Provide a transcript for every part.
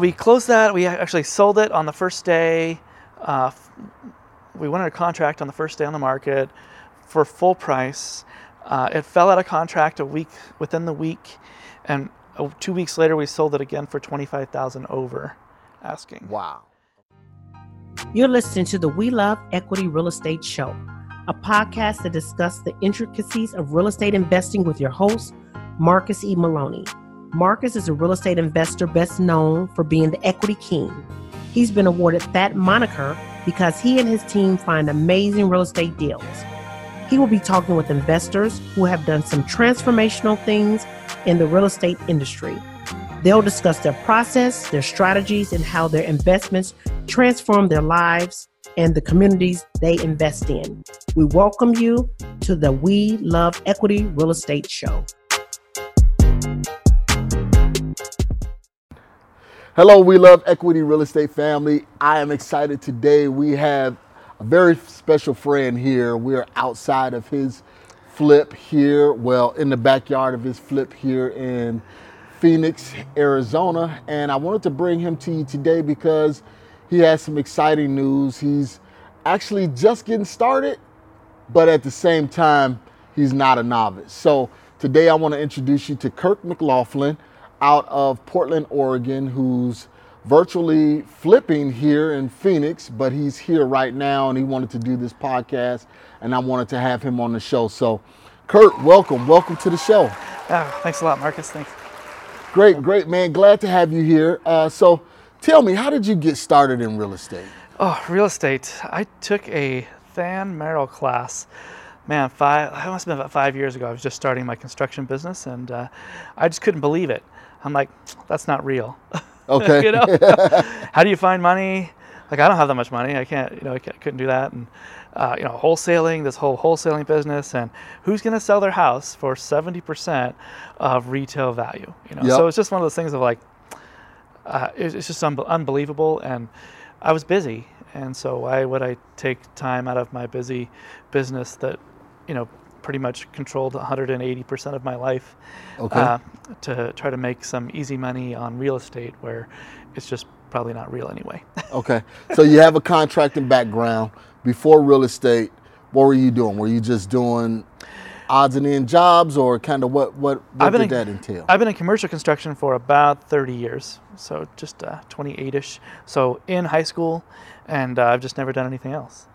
We closed that. We actually sold it on the first day. Uh, we went under contract on the first day on the market for full price. Uh, it fell out of contract a week within the week, and uh, two weeks later we sold it again for twenty five thousand over, asking. Wow. You're listening to the We Love Equity Real Estate Show, a podcast that discusses the intricacies of real estate investing with your host, Marcus E. Maloney. Marcus is a real estate investor best known for being the equity king. He's been awarded that moniker because he and his team find amazing real estate deals. He will be talking with investors who have done some transformational things in the real estate industry. They'll discuss their process, their strategies, and how their investments transform their lives and the communities they invest in. We welcome you to the We Love Equity Real Estate Show. Hello, we love Equity Real Estate family. I am excited today. We have a very special friend here. We're outside of his flip here, well, in the backyard of his flip here in Phoenix, Arizona. And I wanted to bring him to you today because he has some exciting news. He's actually just getting started, but at the same time, he's not a novice. So today I want to introduce you to Kurt McLaughlin out of Portland, Oregon, who's virtually flipping here in Phoenix, but he's here right now and he wanted to do this podcast and I wanted to have him on the show. So, Kurt, welcome. Welcome to the show. Oh, thanks a lot, Marcus. Thanks. Great, great, man. Glad to have you here. Uh, so, tell me, how did you get started in real estate? Oh, real estate. I took a Than Merrill class man, five, I must have been about five years ago. I was just starting my construction business and uh, I just couldn't believe it. I'm like, that's not real. Okay. you know, how do you find money? Like, I don't have that much money. I can't, you know, I couldn't do that. And, uh, you know, wholesaling, this whole wholesaling business, and who's going to sell their house for 70% of retail value? You know, Yep. so it's just one of those things of like, uh, it's, just unbe- unbelievable. And I was busy. And so why would I take time out of my busy business that, you know, pretty much controlled 180% of my life Okay. uh, to try to make some easy money on real estate where it's just probably not real anyway. Okay. So you have a contracting background. Before real estate, what were you doing? Were you just doing odds and end jobs or kind of what what, what did in- that entail? I've been in commercial construction for about 30 years, so just uh, 28ish. So in high school, and uh, I've just never done anything else.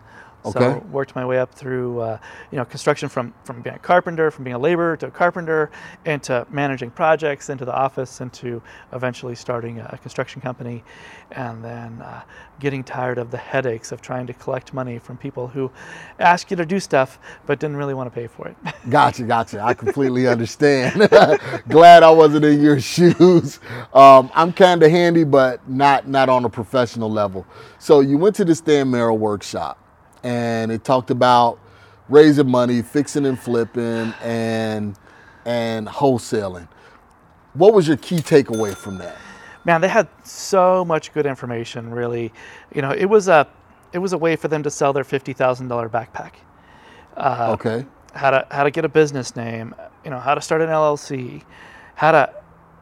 Okay. So worked my way up through, uh, you know, construction from from being a carpenter, from being a laborer to a carpenter, into managing projects, into the office, into eventually starting a construction company, and then uh, getting tired of the headaches of trying to collect money from people who ask you to do stuff but didn't really want to pay for it. Gotcha, gotcha. I completely understand. Glad I wasn't in your shoes. Um, I'm kind of handy, but not not on a professional level. So you went to the Than Merrill workshop, and it talked about raising money, fixing and flipping, and and wholesaling. What was your key takeaway from that? man, they had so much good information. Really, you know, it was a it was a way for them to sell their fifty thousand dollar backpack. Uh, Okay. How to how to get a business name, you know, how to start an LLC, how to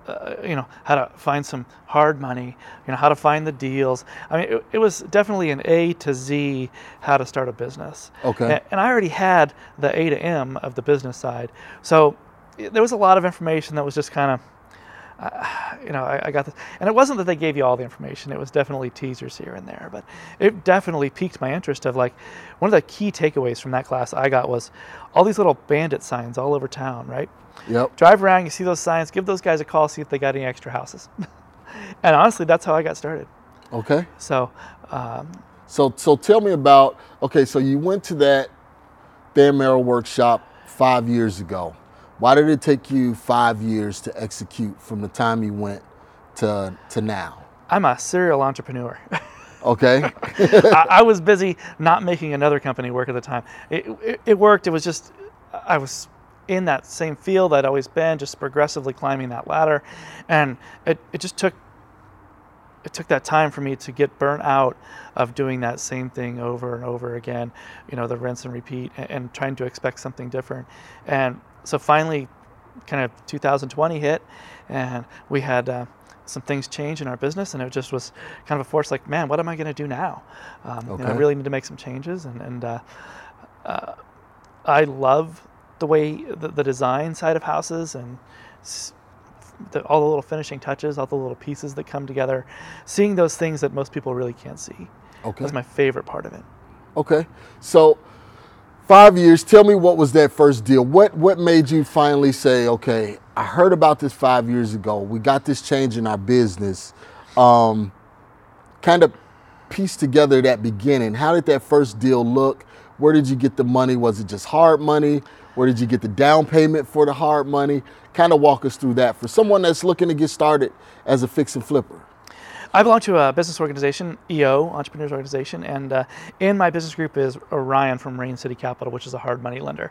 uh, you know how to find some hard money, you know, how to find the deals. I mean, it, it was definitely an A to Z how to start a business. Okay. A- And I already had the A to M of the business side, so there was a lot of information that was just kind of uh, you know, I, I got this. And it wasn't that they gave you all the information, it was definitely teasers here and there. But it definitely piqued my interest of like, one of the key takeaways from that class I got was all these little bandit signs all over town, right? Yep. Drive around, you see those signs, give those guys a call, see if they got any extra houses. and honestly, that's how I got started. Okay. So, um, So so tell me about okay, so you went to that Than Merrill workshop five years ago. Why did it take you five years to execute from the time you went to to now? I'm a serial entrepreneur. Okay. I, I was busy not making another company work at the time. It, it, it worked. It was just I was in that same field I'd always been, just progressively climbing that ladder, and it, it just took it took that time for me to get burnt out of doing that same thing over and over again. You know, the rinse and repeat, and, and trying to expect something different. And so finally, kind of 2020 hit, and we had. Uh, some things change in our business, and it just was kind of a force. Like, man, what am I going to do now? Um, know, I really need to make some changes, and and uh, uh, I love the way the, the design side of houses and s- the, all the little finishing touches, all the little pieces that come together, seeing those things that most people really can't see. Okay. That's my favorite part of it. Okay. So five years. Tell me what was that first deal? What what made you finally say, okay, I heard about this five years ago. We got this change in our business. Um, kind of piece together that beginning. How did that first deal look? Where did you get the money? Was it just hard money? Where did you get the down payment for the hard money? Kind of walk us through that for someone that's looking to get started as a fix and flipper. I belong to a business organization, EO, Entrepreneurs Organization, and uh, in my business group is Ryan from Rain City Capital, which is a hard money lender.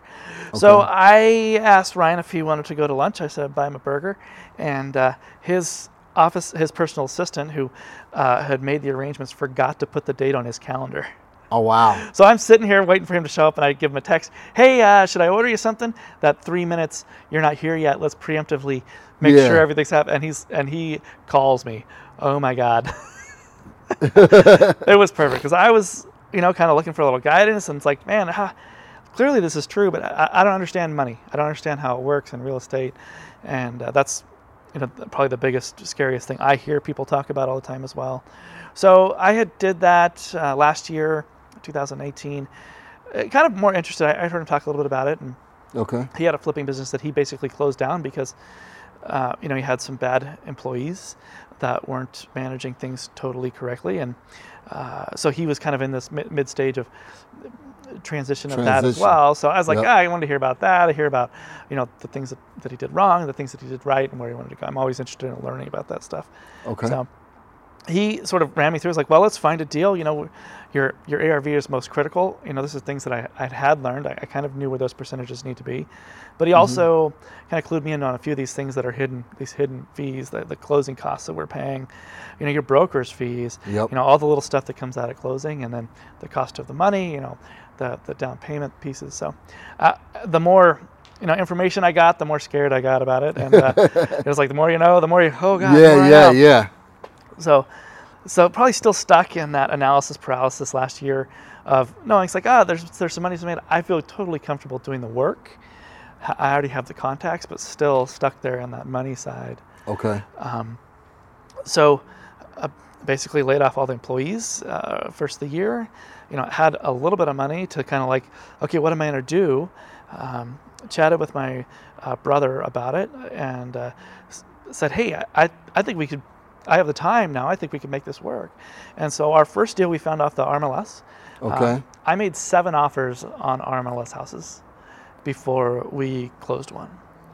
So I asked Ryan if he wanted to go to lunch. I said I'd buy him a burger, and uh, his office, his personal assistant, who uh, had made the arrangements, forgot to put the date on his calendar. Oh wow. So I'm sitting here waiting for him to show up, and I give him a text. Hey, uh, should I order you something? That three minutes, you're not here yet. Let's preemptively make Yeah. sure everything's happening. And he's and he calls me. Oh my god, it was perfect because I was, you know, kind of looking for a little guidance, and it's like, man, ah, clearly this is true, but I, I don't understand money. I don't understand how it works in real estate, and uh, that's, you know, probably the biggest, scariest thing I hear people talk about all the time as well. So I had did that uh, last year, 2018. Uh, kind of more interested. I, I heard him talk a little bit about it, and Okay. he had a flipping business that he basically closed down because uh, you know he had some bad employees that weren't managing things totally correctly. And uh, so he was kind of in this mid, mid stage of transition of that as well. So i was like Yep. ah, i wanted to hear about that. I hear about you know the things that, that he did wrong the things that he did right and where he wanted to go. I'm always interested in learning about that stuff. Okay. so he sort of ran me through. He's like, "Well, let's find a deal. You know, your your ARV is most critical. You know, this is things that I I had learned. I, I kind of knew where those percentages need to be, but he Mm-hmm. also kind of clued me in on a few of these things that are hidden. These hidden fees, the, the closing costs that we're paying. You know, your broker's fees. Yep. You know, all the little stuff that comes out of closing, and then the cost of the money. You know, the the down payment pieces. So, uh, the more you know information I got, the more scared I got about it, and uh, it was like the more you know, the more you oh god. yeah, yeah, yeah. So, so probably still stuck in that analysis paralysis last year of knowing it's like, ah, there's there's some money to be made. I feel totally comfortable doing the work. I already have the contacts, but still stuck there on that money side. Okay. Um, So, uh, basically laid off all the employees uh, first of the year. You know, had a little bit of money to kind of like, okay, what am I going to do? Um, chatted with my uh, brother about it and uh, said, hey, I, I think we could. I have the time now. I think we can make this work. And so our first deal we found off the RMLS. Okay. Um, I made seven offers on RMLS houses before we closed one.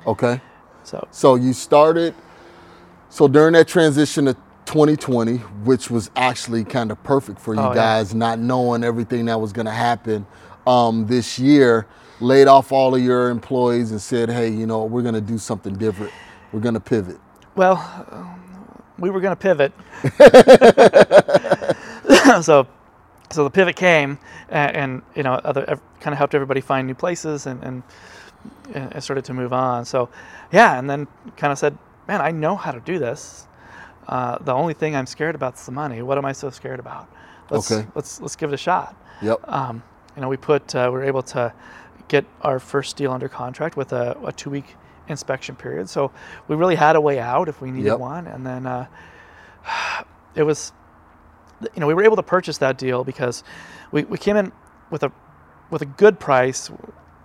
Okay. So So you started. So during that transition to 2020, which was actually kind of perfect for you Oh, yeah. guys, not knowing everything that was going to happen um, this year, laid off all of your employees and said, "Hey, you know, we're going to do something different. We're going to pivot." Well, um, we were going to pivot. so, so the pivot came, and, and you know, other kind of helped everybody find new places, and, and and started to move on. So, yeah, and then kind of said, "Man, I know how to do this. Uh, the only thing I'm scared about is the money. What am I so scared about? Let's Okay. let's let's give it a shot." Yep. um, you know, we put uh, we were able to get our first deal under contract with a, a two week inspection period. So we really had a way out if we needed Yep. one, and then uh, it was, you know, we were able to purchase that deal because we, we came in with a with a good price.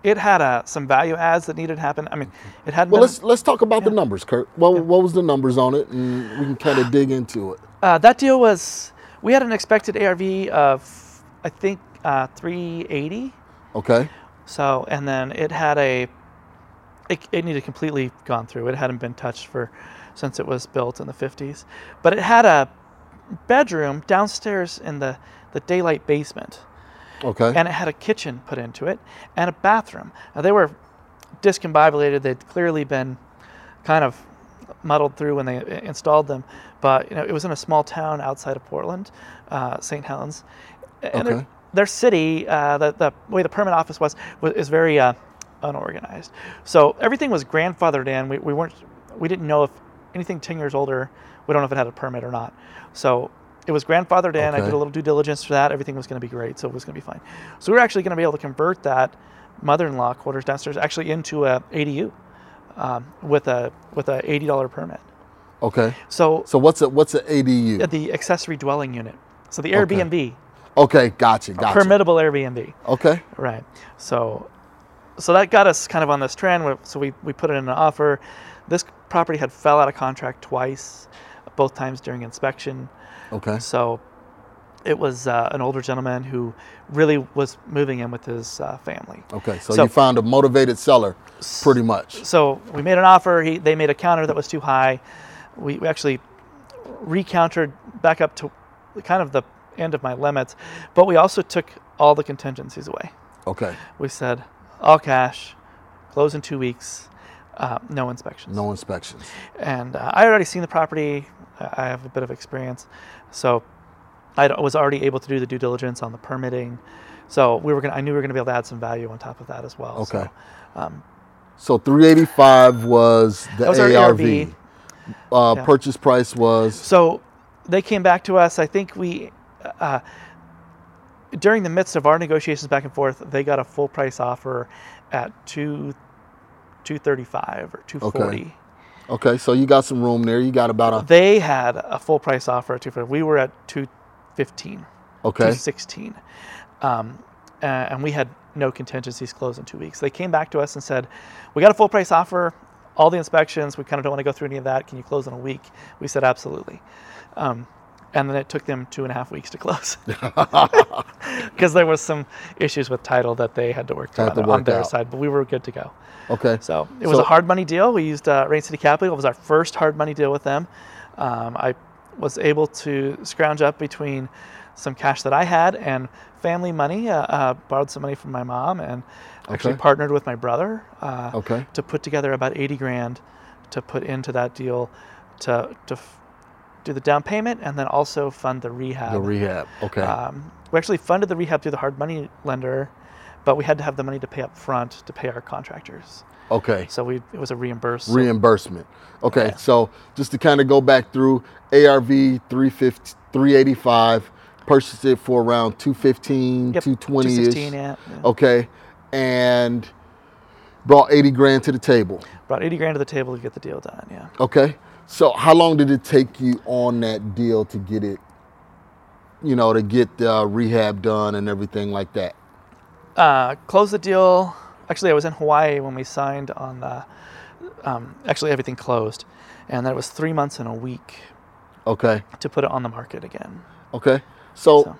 It had uh, some value adds that needed to happen. I mean, it had Well, let's let's talk about the numbers, Kurt. What what was the numbers on it, and we can kind of dig into it. Uh, that deal was we had an expected ARV of I think uh, 380. Okay. So, and then it had a, it, it needed completely gone through. It hadn't been touched for, since it was built in the 50s. But it had a bedroom downstairs in the, the daylight basement. Okay. And it had a kitchen put into it and a bathroom. Now, they were discombobulated. They'd clearly been kind of muddled through when they installed them. But, you know, it was in a small town outside of Portland, uh, St. Helens. And their- their city, uh, the, the way the permit office was, was is very uh, unorganized. So everything was grandfathered in. We, we weren't, we didn't know if anything 10 years older We don't know if it had a permit or not. So it was grandfathered in. I did a little due diligence for that. Everything was going to be great, so it was going to be fine. So we were actually going to be able to convert that mother-in-law quarters downstairs actually into a ADU um, with a with a eighty dollar permit. Okay. So So what's a what's an ADU? the accessory dwelling unit. So the Airbnb, Okay, gotcha, gotcha. permittable Airbnb. Okay. Right. So, so that got us kind of on this trend. So we, we put it in an offer. This property had fell out of contract twice, both times during inspection. Okay. So it was uh, an older gentleman who really was moving in with his uh, family. Okay. So, So- you found a motivated seller, pretty much. So we made an offer. He, they made a counter that was too high. We, we actually recountered back up to kind of the end of my limits, but we also took all the contingencies away. Okay. we said all cash, close in two weeks, uh, no inspections. No inspections. And uh, I had already seen the property. I have a bit of experience, so I was already able to do the due diligence on the permitting. So we were gonna. I knew we were gonna be able to add some value on top of that as well. Okay. So, um, So 385 was the was ARV. ARV. Uh, Yeah. Purchase price was so they came back to us. I think we. Uh, during the midst of our negotiations back and forth, they got a full price offer at two, two thirty five or two forty. okay. So you got some room there. You got about a They had a full price offer at 250. We were at 215, okay. 216. Um, uh, and we had no contingencies closed in two weeks. They came back to us and said, We got a full price offer, all the inspections. We kind of don't want to go through any of that. Can you close in a week? We said, Absolutely. Um, and then it took them two and a half weeks to close because there was some issues with title that they had to work through on, their out. side, but we were good to go. Okay. So it was So- a hard money deal. We used uh, Rain City Capital. It was our first hard money deal with them. Um, I was able to scrounge up between some cash that I had and family money. Uh, uh, borrowed some money from my mom and actually Okay. partnered with my brother uh, Okay. to put together about 80 grand to put into that deal to to do the down payment and then also fund the rehab. The rehab. Okay. Um, we actually funded the rehab through the hard money lender, but we had to have the money to pay up front to pay our contractors. okay. So we it was a reimbursement. Reimbursement. Okay. Yeah. So just to kind of go back through ARV 350, 385, purchased it for around 215, Yep, 220 ish. 216, yeah, yeah. Okay. And brought 80 grand to the table. Brought 80 grand to the table to get the deal done. Yeah. Okay. So how long did it take you on that deal to get it, you know, to get the rehab done and everything like that? Uh, closed the deal. Actually, I was in Hawaii when we signed on the. Um, actually, everything closed, and that was three months and a week Okay. to put it on the market again. Okay. So, So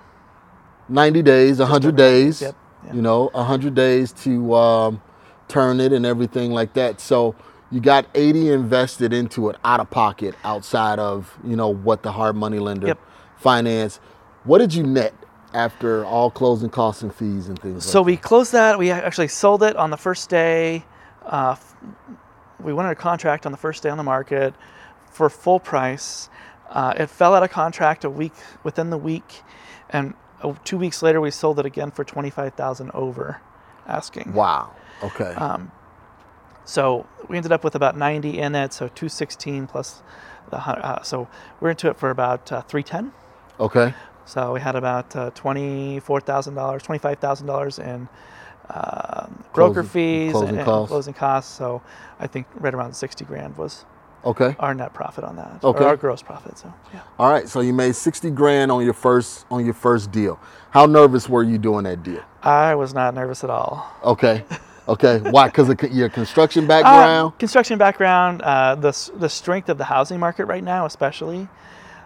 90 days, 100 over 90 days, Yep. you know, 100 days to um, turn it and everything like that. So you got 80 invested into it out of pocket outside of, you know, what the hard money lender Yep. finance. What did you net after all closing costs and fees and things So like we closed that. We actually sold it on the first day. Uh, we went under contract on the first day on the market for full price. Uh, it fell out of contract a week within the week, and uh, two weeks later we sold it again for twenty five thousand over asking. Wow. Okay. Um, so we ended up with about 90 in it, so 216 plus the uh, so we're into it for about uh, 310. okay. So we had about uh, twenty-four thousand dollars, twenty-five thousand dollars in um, broker Closing- fees closing and, and closing costs. So I think right around sixty grand was Okay. our net profit on that, Okay. our gross profit. So yeah, All right. So you made 60 grand on your first on your first deal. How nervous were you doing that deal? I was not nervous at all. Okay. Okay. Why? Because of your construction Uh, background. construction background, uh, the the strength of the housing market right now, especially.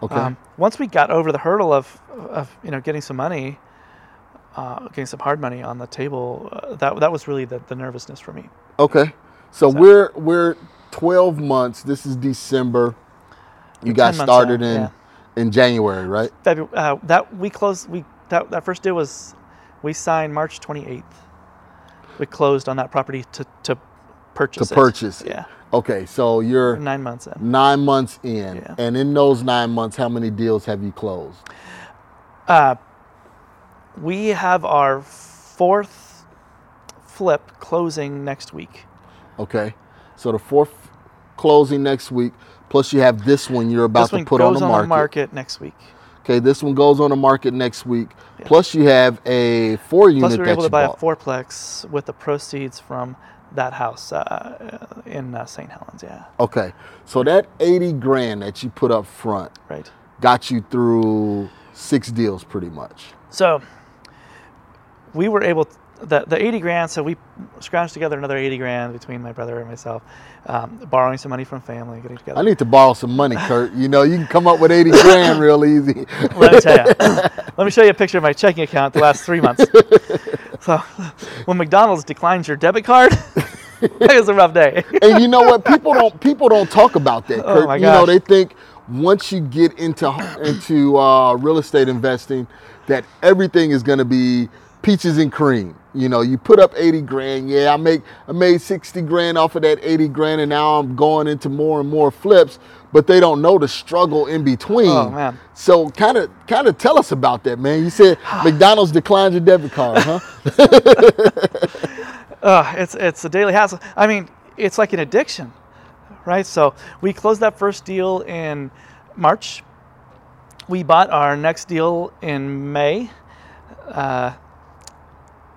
okay. Um, once we got over the hurdle of, of you know getting some money, uh, getting some hard money on the table, uh, that that was really the, the nervousness for me. Okay. So, we're we're 12 months. This is December. You We're got started in, in yeah. in January, right? February, uh, that we closed. We that, that first deal was we signed March 28th. We closed on that property to to purchase. To it. purchase it. Yeah, Okay. So you're nine months in. nine months in, Yeah. and in those nine months, how many deals have you closed? Uh, we have our fourth flip closing next week. Okay. So the fourth closing next week, Plus, you have this one you're about this to put on the on the market next week. Okay, this one goes on the market next week. Plus, you have a four unit Plus, we were able to buy bought. a fourplex with the proceeds from that house uh, in uh, St. Helens. Yeah, Okay, so that 80 grand that you put up front right. got you through six deals pretty much. So we were able to, the the 80 grand. So we scrounged together another 80 grand between my brother and myself, um, borrowing some money from family, getting together. I need to borrow some money, Kurt. You know, you can come up with 80 grand real easy. Let me tell you. Let me show you a picture of my checking account the last three months. So when McDonald's declines your debit card, it was a rough day. and you know what? People don't people don't talk about that, Oh Kurt. my you know, they think once you get into into uh, real estate investing, that everything is going to be peaches and cream. You know, you put up 80 grand. Yeah, I make I made 60 grand off of that 80 grand, and now I'm going into more and more flips. But they don't know the struggle in between. Oh, man. So kind of kind of tell us about that, man. You said McDonald's declined your debit card, huh? Uh, it's it's a daily hassle. I mean, it's like an addiction, right? So we closed that first deal in March. We bought our next deal in May. Uh,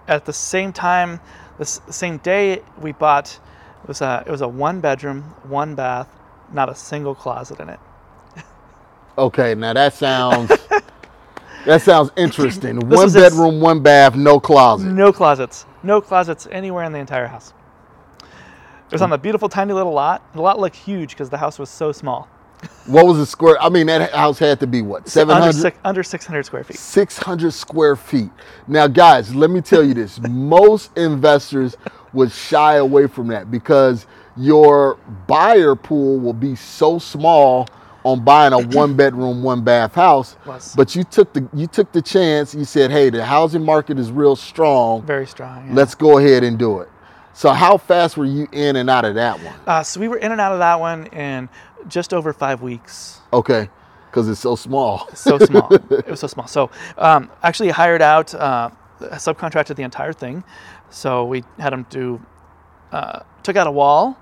at the same time, the same day, we bought it was a it was a one bedroom, one bath, not a single closet in it. Okay, now that sounds that sounds interesting. one bedroom, one bath, no closet. No closets. No closets anywhere in the entire house. It was on hmm. a beautiful tiny little lot. The lot looked huge because the house was so small. What was the square? I mean, that house had to be what Under, 700, six, under 600 square feet. 600 square feet. Now, guys, let me tell you this: most investors would shy away from that because your buyer pool will be so small on buying a one bedroom, one bath house. Was. But you took the you took the chance. You said, "Hey, the housing market is real strong. Very strong. yeah. Let's go ahead and do it." So, how fast were you in and out of that one? Uh, so we were in and out of that one in just over five weeks. Okay, because it's so small. So small. it was so small. So um, actually hired out, uh, subcontracted the entire thing. So we had them do, uh, took out a wall,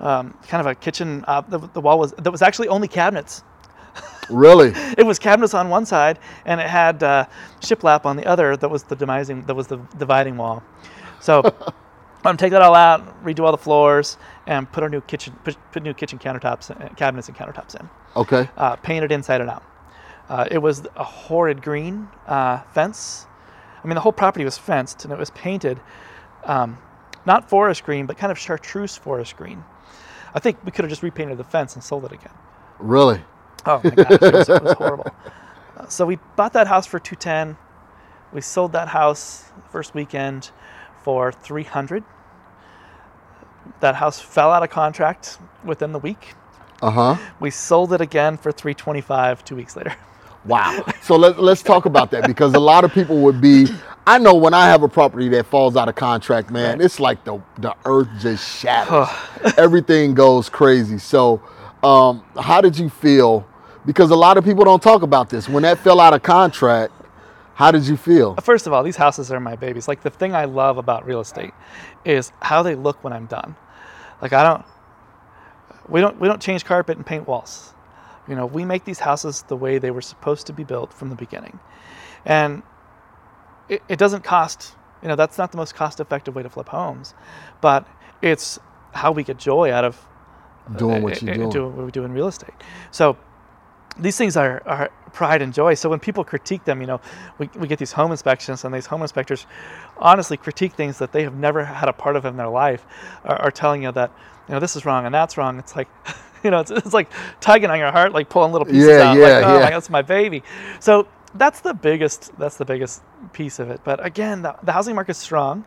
um, kind of a kitchen. Uh, the, the wall was that was actually only cabinets. really? It was cabinets on one side, and it had uh, shiplap on the other. That was the demising. That was the dividing wall. So I'm take that all out, redo all the floors, and put our new kitchen, put, put new kitchen countertops, uh, cabinets, and countertops in. Okay. Uh, painted inside and out. Uh, it was a horrid green uh, fence. I mean, the whole property was fenced, and it was painted, um, not forest green, but kind of chartreuse forest green. I think we could have just repainted the fence and sold it again. Really? Oh my gosh, it was, it was horrible. Uh, so we bought that house for 210. We sold that house first weekend for 300. That house fell out of contract within the week. Uh huh. We sold it again for 325 two weeks later. Wow. So let, let's talk about that because a lot of people would be. I know when I have a property that falls out of contract, man, it's like the the earth just shatters. Everything goes crazy. So, um, how did you feel? Because a lot of people don't talk about this. When that fell out of contract, how did you feel? First of all, these houses are my babies. Like the thing I love about real estate is how they look when I'm done. Like I don't we don't we don't change carpet and paint walls. You know, we make these houses the way they were supposed to be built from the beginning. And it, it doesn't cost, you know, that's not the most cost effective way to flip homes, but it's how we get joy out of Doing what eh, you do. Eh, doing. doing what we do in real estate. So these things are, are pride and joy. So when people critique them, you know, we, we get these home inspections, and these home inspectors honestly critique things that they have never had a part of in their life, are, are telling you that, you know, this is wrong and that's wrong. It's like, you know, it's, it's like tugging on your heart, like pulling little pieces Yeah, out. yeah, like, oh yeah. my, that's my baby. So that's the biggest, that's the biggest piece of it. But again, the, the housing market's strong.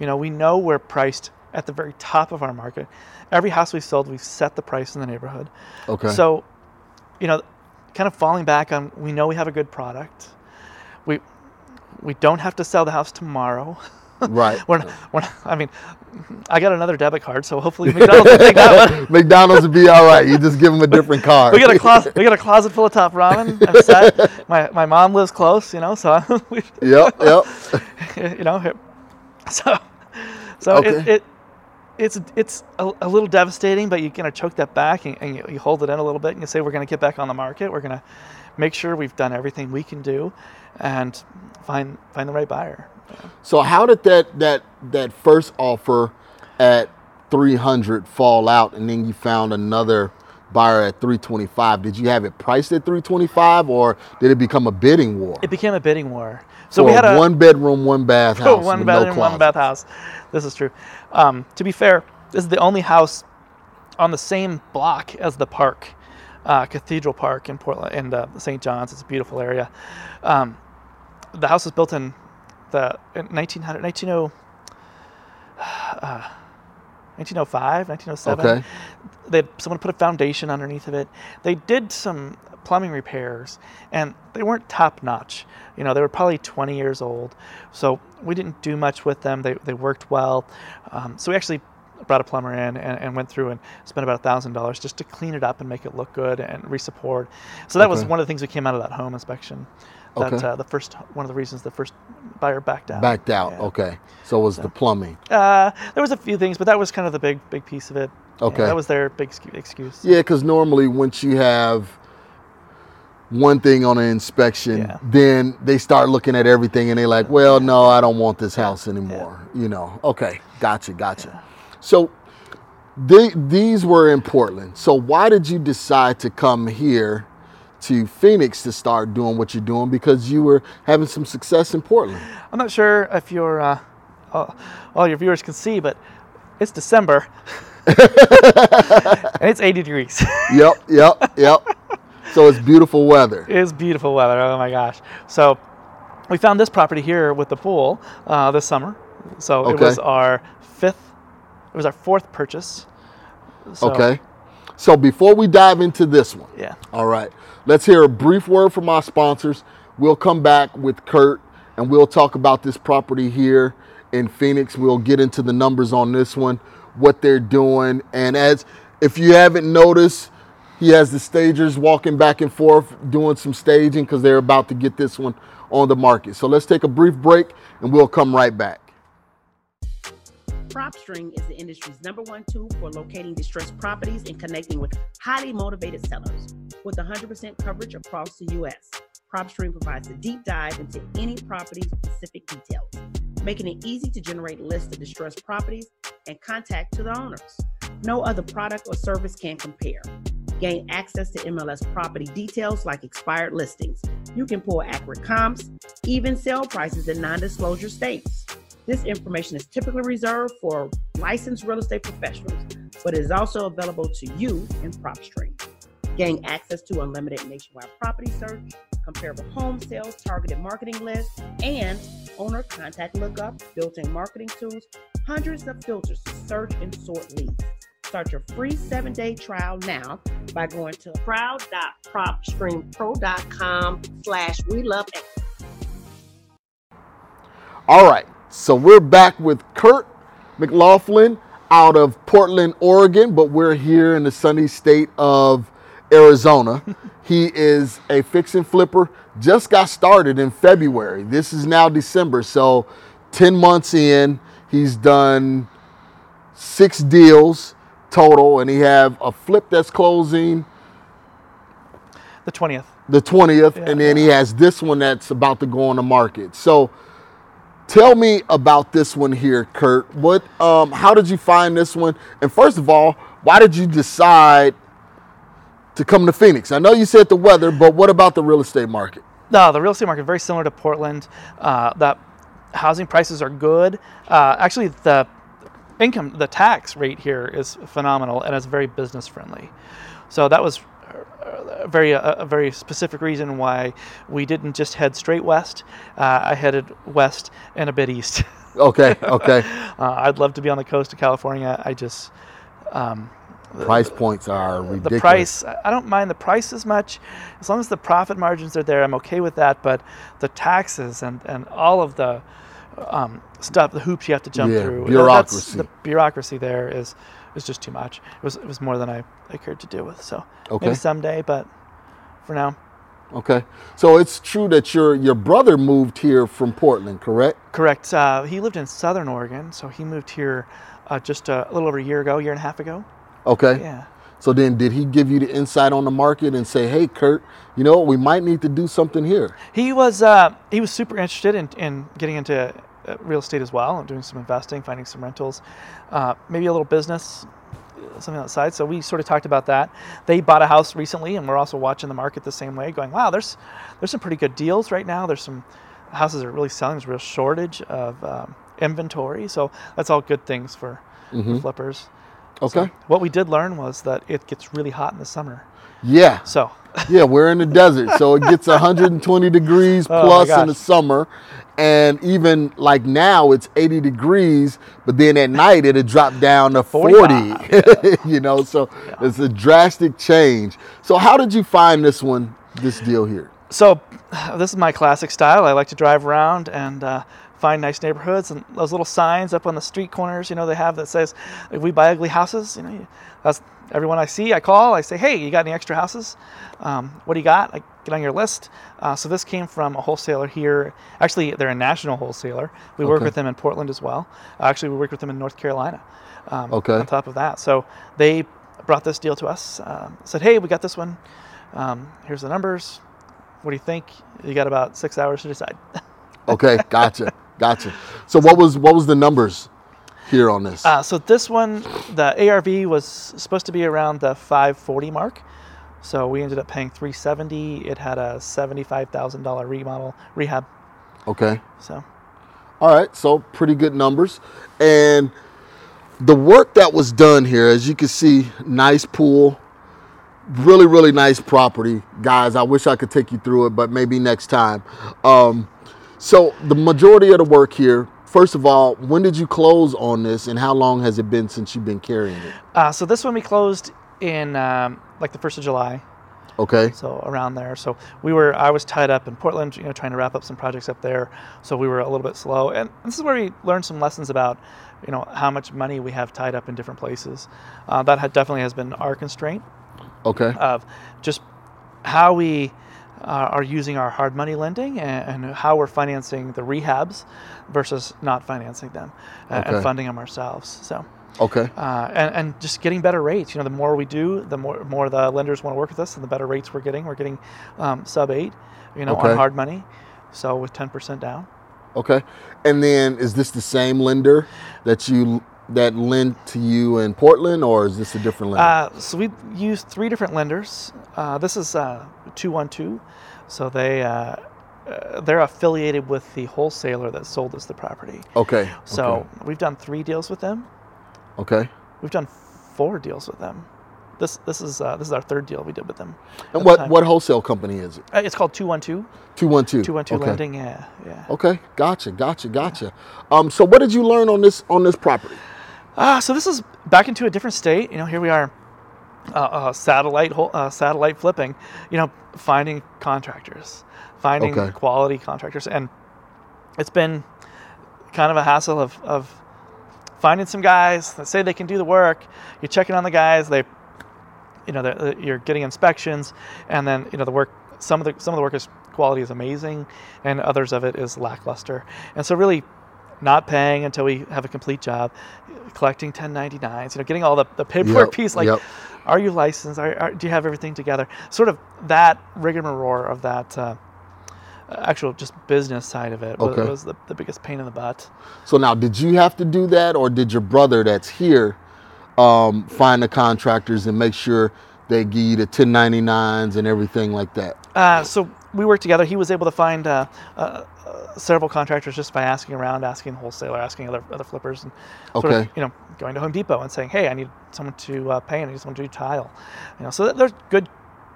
You know, we know we're priced at the very top of our market. Every house we've sold, we've set the price in the neighborhood. Okay. So, you know, kind of falling back on, we know we have a good product. We we don't have to sell the house tomorrow. right. We're, not, we're I mean, I got another debit card, so hopefully McDonald's will take that one. McDonald's would be all right. You just give them a different card. We got a closet. We got a closet full of top ramen. I'm set. My my mom lives close, you know, so we, Yep. Yep. you know, so so it, it it's it's a, a little devastating, but you kind of choke that back and, and you, you hold it in a little bit and you say we're going to get back on the market. We're going to make sure we've done everything we can do, and find find the right buyer. So how did that that that first offer at 300 fall out, and then you found another buyer at 325? Did you have it priced at 325, or did it become a bidding war? It became a bidding war. So for we had a one bedroom, one bath house, one bedroom, no one bath house. This is true. Um, to be fair, this is the only house on the same block as the park, uh, Cathedral Park in Portland, in uh, St. John's. It's a beautiful area. Um, the house was built in the in 1900, 1900, uh, 1905, 1907. Okay. They someone put a foundation underneath of it. They did some plumbing repairs, and they weren't top notch. You know, they were probably 20 years old, so we didn't do much with them. They, they worked well, um, so we actually brought a plumber in and, and went through and spent about a thousand dollars just to clean it up and make it look good and resupport. So that was one of the things that came out of that home inspection. That Okay. uh, the first one of the reasons the first buyer backed out. Backed out. Yeah. Okay. So was the plumbing. Uh, there was a few things, but that was kind of the big big piece of it. Yeah, Okay. that was their big excuse. Yeah, because normally once you have one thing on an inspection, Yeah. then they start looking at everything and they're like, well, no, I don't want this house anymore. You know, okay, gotcha, gotcha. So they, these were in Portland. So why did you decide to come here to Phoenix to start doing what you're doing? Because you were having some success in Portland. I'm not sure if your uh, all, all your viewers can see, but it's December and it's 80 degrees. yep, yep, yep. So it's beautiful weather. It is beautiful weather. Oh my gosh! So we found this property here with the pool uh, this summer. So it was our fifth. It was our fourth purchase. So, Okay. So before we dive into this one, Yeah. All right. Let's hear a brief word from our sponsors. We'll come back with Kurt and we'll talk about this property here in Phoenix. We'll get into the numbers on this one, what they're doing. And as if you haven't noticed, he has the stagers walking back and forth doing some staging because they're about to get this one on the market. So let's take a brief break and we'll come right back. PropStream is the industry's number one tool for locating distressed properties and connecting with highly motivated sellers. With 100% coverage across the U.S., PropStream provides a deep dive into any property's specific details, making it easy to generate lists of distressed properties and contact to the owners. No other product or service can compare. Gain access to MLS property details like expired listings. You can pull accurate comps, even sale prices in non disclosure states. This information is typically reserved for licensed real estate professionals, but is also available to you in PropStream. Gain access to unlimited nationwide property search, comparable home sales, targeted marketing lists, and owner contact lookup, built-in marketing tools, hundreds of filters to search and sort leads. Start your free seven-day trial now by going to proud.propstreampro.com slash we love it. All right, so we're back with Kurt McLaughlin out of Portland, Oregon, but we're here in the sunny state of Arizona. he is a fix and flipper, just got started in February. This is now December, so 10 months in, he's done six deals total, and he have a flip that's closing The 20th. the 20th, Yeah. and then he has this one that's about to go on the market. So tell me about this one here, Kurt. What um how did you find this one? And first of all, why did you decide to come to Phoenix? I know you said the weather, but what about the real estate market? No, the real estate market very similar to Portland. Uh, that housing prices are good. Uh, actually, the income, the tax rate here is phenomenal and it's very business friendly. So that was a very a, a very specific reason why we didn't just head straight west. Uh, I headed west and a bit east. Okay, okay. uh, I'd love to be on the coast of California. I just um, Price points are ridiculous. the price I don't mind the price as much as long as the profit margins are there i'm okay with that but the taxes and, and all of the um, stuff the hoops you have to jump Yeah, through bureaucracy. the bureaucracy there is is just too much it was it was more than i, I cared to deal with so Okay. maybe someday but for now Okay. So it's true that your your brother moved here from Portland, correct? Correct. Uh, he lived in Southern Oregon, so he moved here uh, just a, little over a year ago, year and a half ago. Okay. Yeah. So then, did he give you the insight on the market and say, "Hey, Kurt, you know, we might need to do something here"? He was uh, he was super interested in, in getting into uh, real estate as well and doing some investing, finding some rentals, uh, maybe a little business, something outside. So we sort of talked about that. They bought a house recently, and we're also watching the market the same way, going, "Wow, there's there's some pretty good deals right now. There's some houses that are really selling. There's a real shortage of um, inventory, so that's all good things for, for flippers." Okay. So what we did learn was that it gets really hot in the summer. Yeah. So Yeah, we're in the desert, so it gets 120 degrees Oh, plus in the summer, and even like now it's 80 degrees, but then at night it'll drop down to 40. 45, you know, so it's a drastic change. So how did you find this one, this deal here? So, this is my classic style. I like to drive around and uh, find nice neighborhoods and those little signs up on the street corners. You know, they have that says, "If we buy ugly houses," you know, that's everyone I see. I call. I say, "Hey, you got any extra houses? Um, what do you got? I get on your list." Uh, so this came from a wholesaler here. Actually, they're a national wholesaler. We work with them in Portland as well. Actually, we work with them in North Carolina. Um, Okay. On top of that, so they brought this deal to us. Um, said, "Hey, we got this one. Um, here's the numbers. What do you think? You got about six hours to decide. Okay, gotcha, gotcha. So what was what was the numbers here on this? Uh, so this one, the ARV was supposed to be around the 540 mark. So we ended up paying 370. It had a $75,000 remodel rehab. okay. So All right, so pretty good numbers. And the work that was done here, as you can see, nice pool, really, really nice property. Guys, I wish I could take you through it, but maybe next time. Um, so, the majority of the work here, first of all, when did you close on this and how long has it been since you've been carrying it? uh, so this one we closed in um, like the first of July. Okay, so around there. So we were, I was tied up in Portland, you know, trying to wrap up some projects up there. So we were a little bit slow, and this is where we learned some lessons about, you know, how much money we have tied up in different places. Uh, that had, definitely has been our constraint okay, of just how we are using our hard money lending and, and how we're financing the rehabs versus not financing them uh, Okay. and funding them ourselves. So okay, uh, and, and just getting better rates. You know, the more we do, the more more the lenders want to work with us, and the better rates we're getting. We're getting um, sub eight, you know, Okay. on hard money. So with ten percent down. okay. And then is this the same lender that you that lent to you in Portland, or is this a different lender? Uh, so we used three different lenders. Uh, this is two one two, so they. Uh, uh, they're affiliated with the wholesaler that sold us the property. okay, So we've done three deals with them. okay. okay. We've done four deals with them. This this is uh, this is our third deal we did with them. And what time. what wholesale company is it? Uh, It's called two one two. Two one two. Two one two okay. lending. Yeah, yeah. Okay, gotcha, gotcha, gotcha. Um, so what did you learn on this on this property? Ah, so this is back into a different state. You know, here we are, uh, uh, satellite uh, satellite flipping. You know, finding contractors, finding Okay. quality contractors, and it's been kind of a hassle of, of finding some guys that say they can do the work. You're checking on the guys. They, you know, you're getting inspections, and then you know the work. Some of the some of the work is quality is amazing, and others of it is lackluster. And so really, not paying until we have a complete job, collecting 1099s, you know, getting all the, the paperwork Yep, piece like, yep. are you licensed? Are, are, do you have everything together? Sort of that rigmarole of that uh, actual just business side of it was, Okay. was the, the biggest pain in the butt. So now, did you have to do that, or did your brother that's here um, find the contractors and make sure they give you the 1099s and everything like that? Uh, so we worked together. He was able to find uh, uh, several contractors just by asking around, asking the wholesaler, asking other other flippers, and sort Okay. of you know going to Home Depot and saying, "Hey, I need someone to uh, paint. I need someone to do tile." You know, so there's good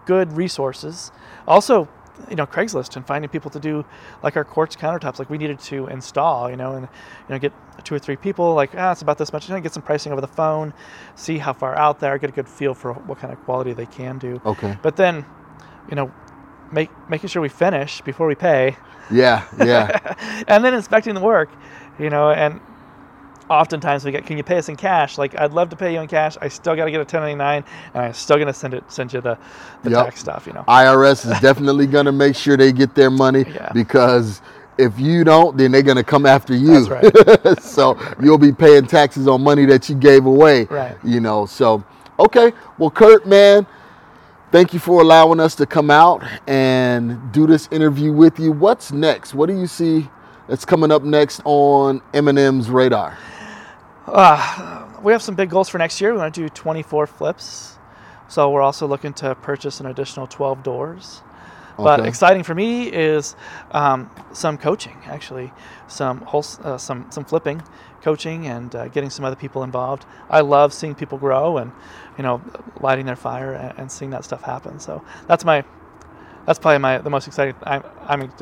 good resources. Also, you know, Craigslist and finding people to do like our quartz countertops. Like we needed to install, you know, and you know get two or three people. Like ah, it's about this much. Know, get some pricing over the phone, see how far out there, get a good feel for what kind of quality they can do. Okay. But then, you know, make, making sure we finish before we pay, Yeah, yeah. and then inspecting the work, you know, and oftentimes we get, can you pay us in cash? Like, I'd love to pay you in cash. I still got to get a 1099, and I'm still gonna send it, send you the, the Yep. tax stuff. You know. IRS is definitely going to make sure they get their money Yeah. because if you don't, then they're going to come after you. That's so you'll be paying taxes on money that you gave away. Right. You know, so okay. Well, Kurt, man, thank you for allowing us to come out and do this interview with you. What's next? What do you see that's coming up next on Eminem's radar? Uh, we have some big goals for next year. We want to do 24 flips. So we're also looking to purchase an additional 12 doors. But Okay. exciting for me is um, some coaching, actually, some whole, uh, some some flipping, coaching, and uh, getting some other people involved. I love seeing people grow and you know lighting their fire and, and seeing that stuff happen. So that's my that's probably my the most exciting. I'm, I'm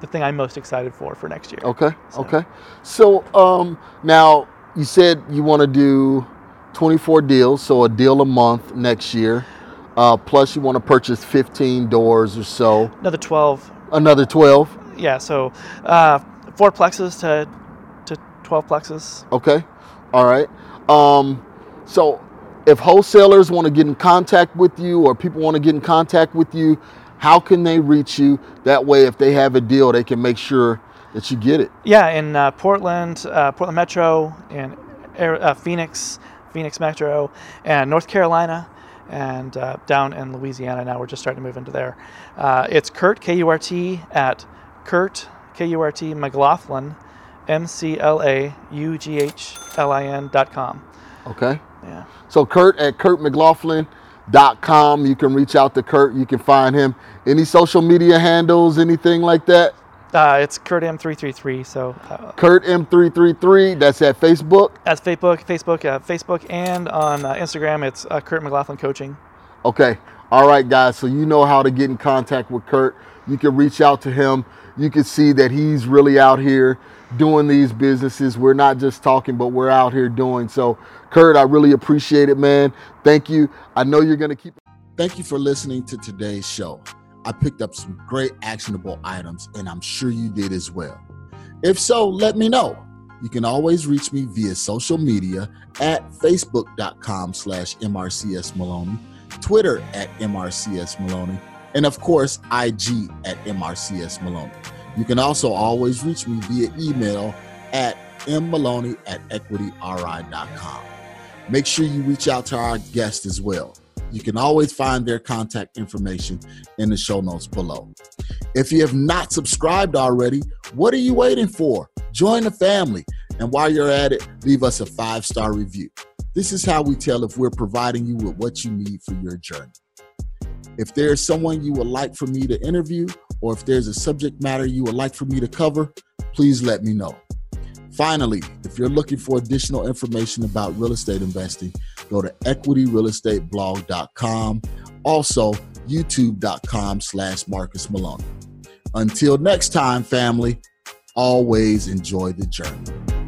the thing I'm most excited for for next year. Okay. So- Okay. So um, now you said you want to do 24 deals, so a deal a month next year. Uh, plus, you want to purchase 15 doors or so. Another 12 Another 12. yeah, so uh, four plexes to to twelve plexes. Okay. All right. Um, so if wholesalers want to get in contact with you or people want to get in contact with you, how can they reach you? That way, if they have a deal, they can make sure that you get it. Yeah, in uh, Portland, uh, Portland Metro, and uh, Phoenix, Phoenix Metro, and North Carolina, and uh, down in Louisiana. Now we're just starting to move into there. Uh, it's Kurt K U R T at Kurt K U R T McLaughlin, M C L A U G H L I N dot com. Okay. Yeah. So Kurt at kurtmcLaughlin dot com. You can reach out to Kurt. You can find him. Any social media handles, anything like that? Uh, it's Kurt M333. So uh, Kurt M333. That's at Facebook. that's Facebook, Facebook, uh, Facebook, and on uh, Instagram, it's uh, Kurt McLaughlin Coaching. Okay. All right, guys. So you know how to get in contact with Kurt. You can reach out to him. You can see that he's really out here doing these businesses. We're not just talking, but we're out here doing. So, Kurt, I really appreciate it, man. Thank you. I know you're going to keep. Thank you for listening to today's show. I picked up some great actionable items, and I'm sure you did as well. If so, let me know. You can always reach me via social media at facebook.com slash MRCS Maloney, Twitter at MRCS Maloney, and of course, IG at MRCS Maloney. You can also always reach me via email at mmaloney at equityri.com. Make sure you reach out to our guest as well. You can always find their contact information in the show notes below. If you have not subscribed already, what are you waiting for? Join the family. And while you're at it, leave us a five star review. This is how we tell if we're providing you with what you need for your journey. If there's someone you would like for me to interview, or if there's a subject matter you would like for me to cover, please let me know. Finally, if you're looking for additional information about real estate investing, go to equityrealestateblog.com. Also, youtube.com slash Marcus Maloney. Until next time, family, always enjoy the journey.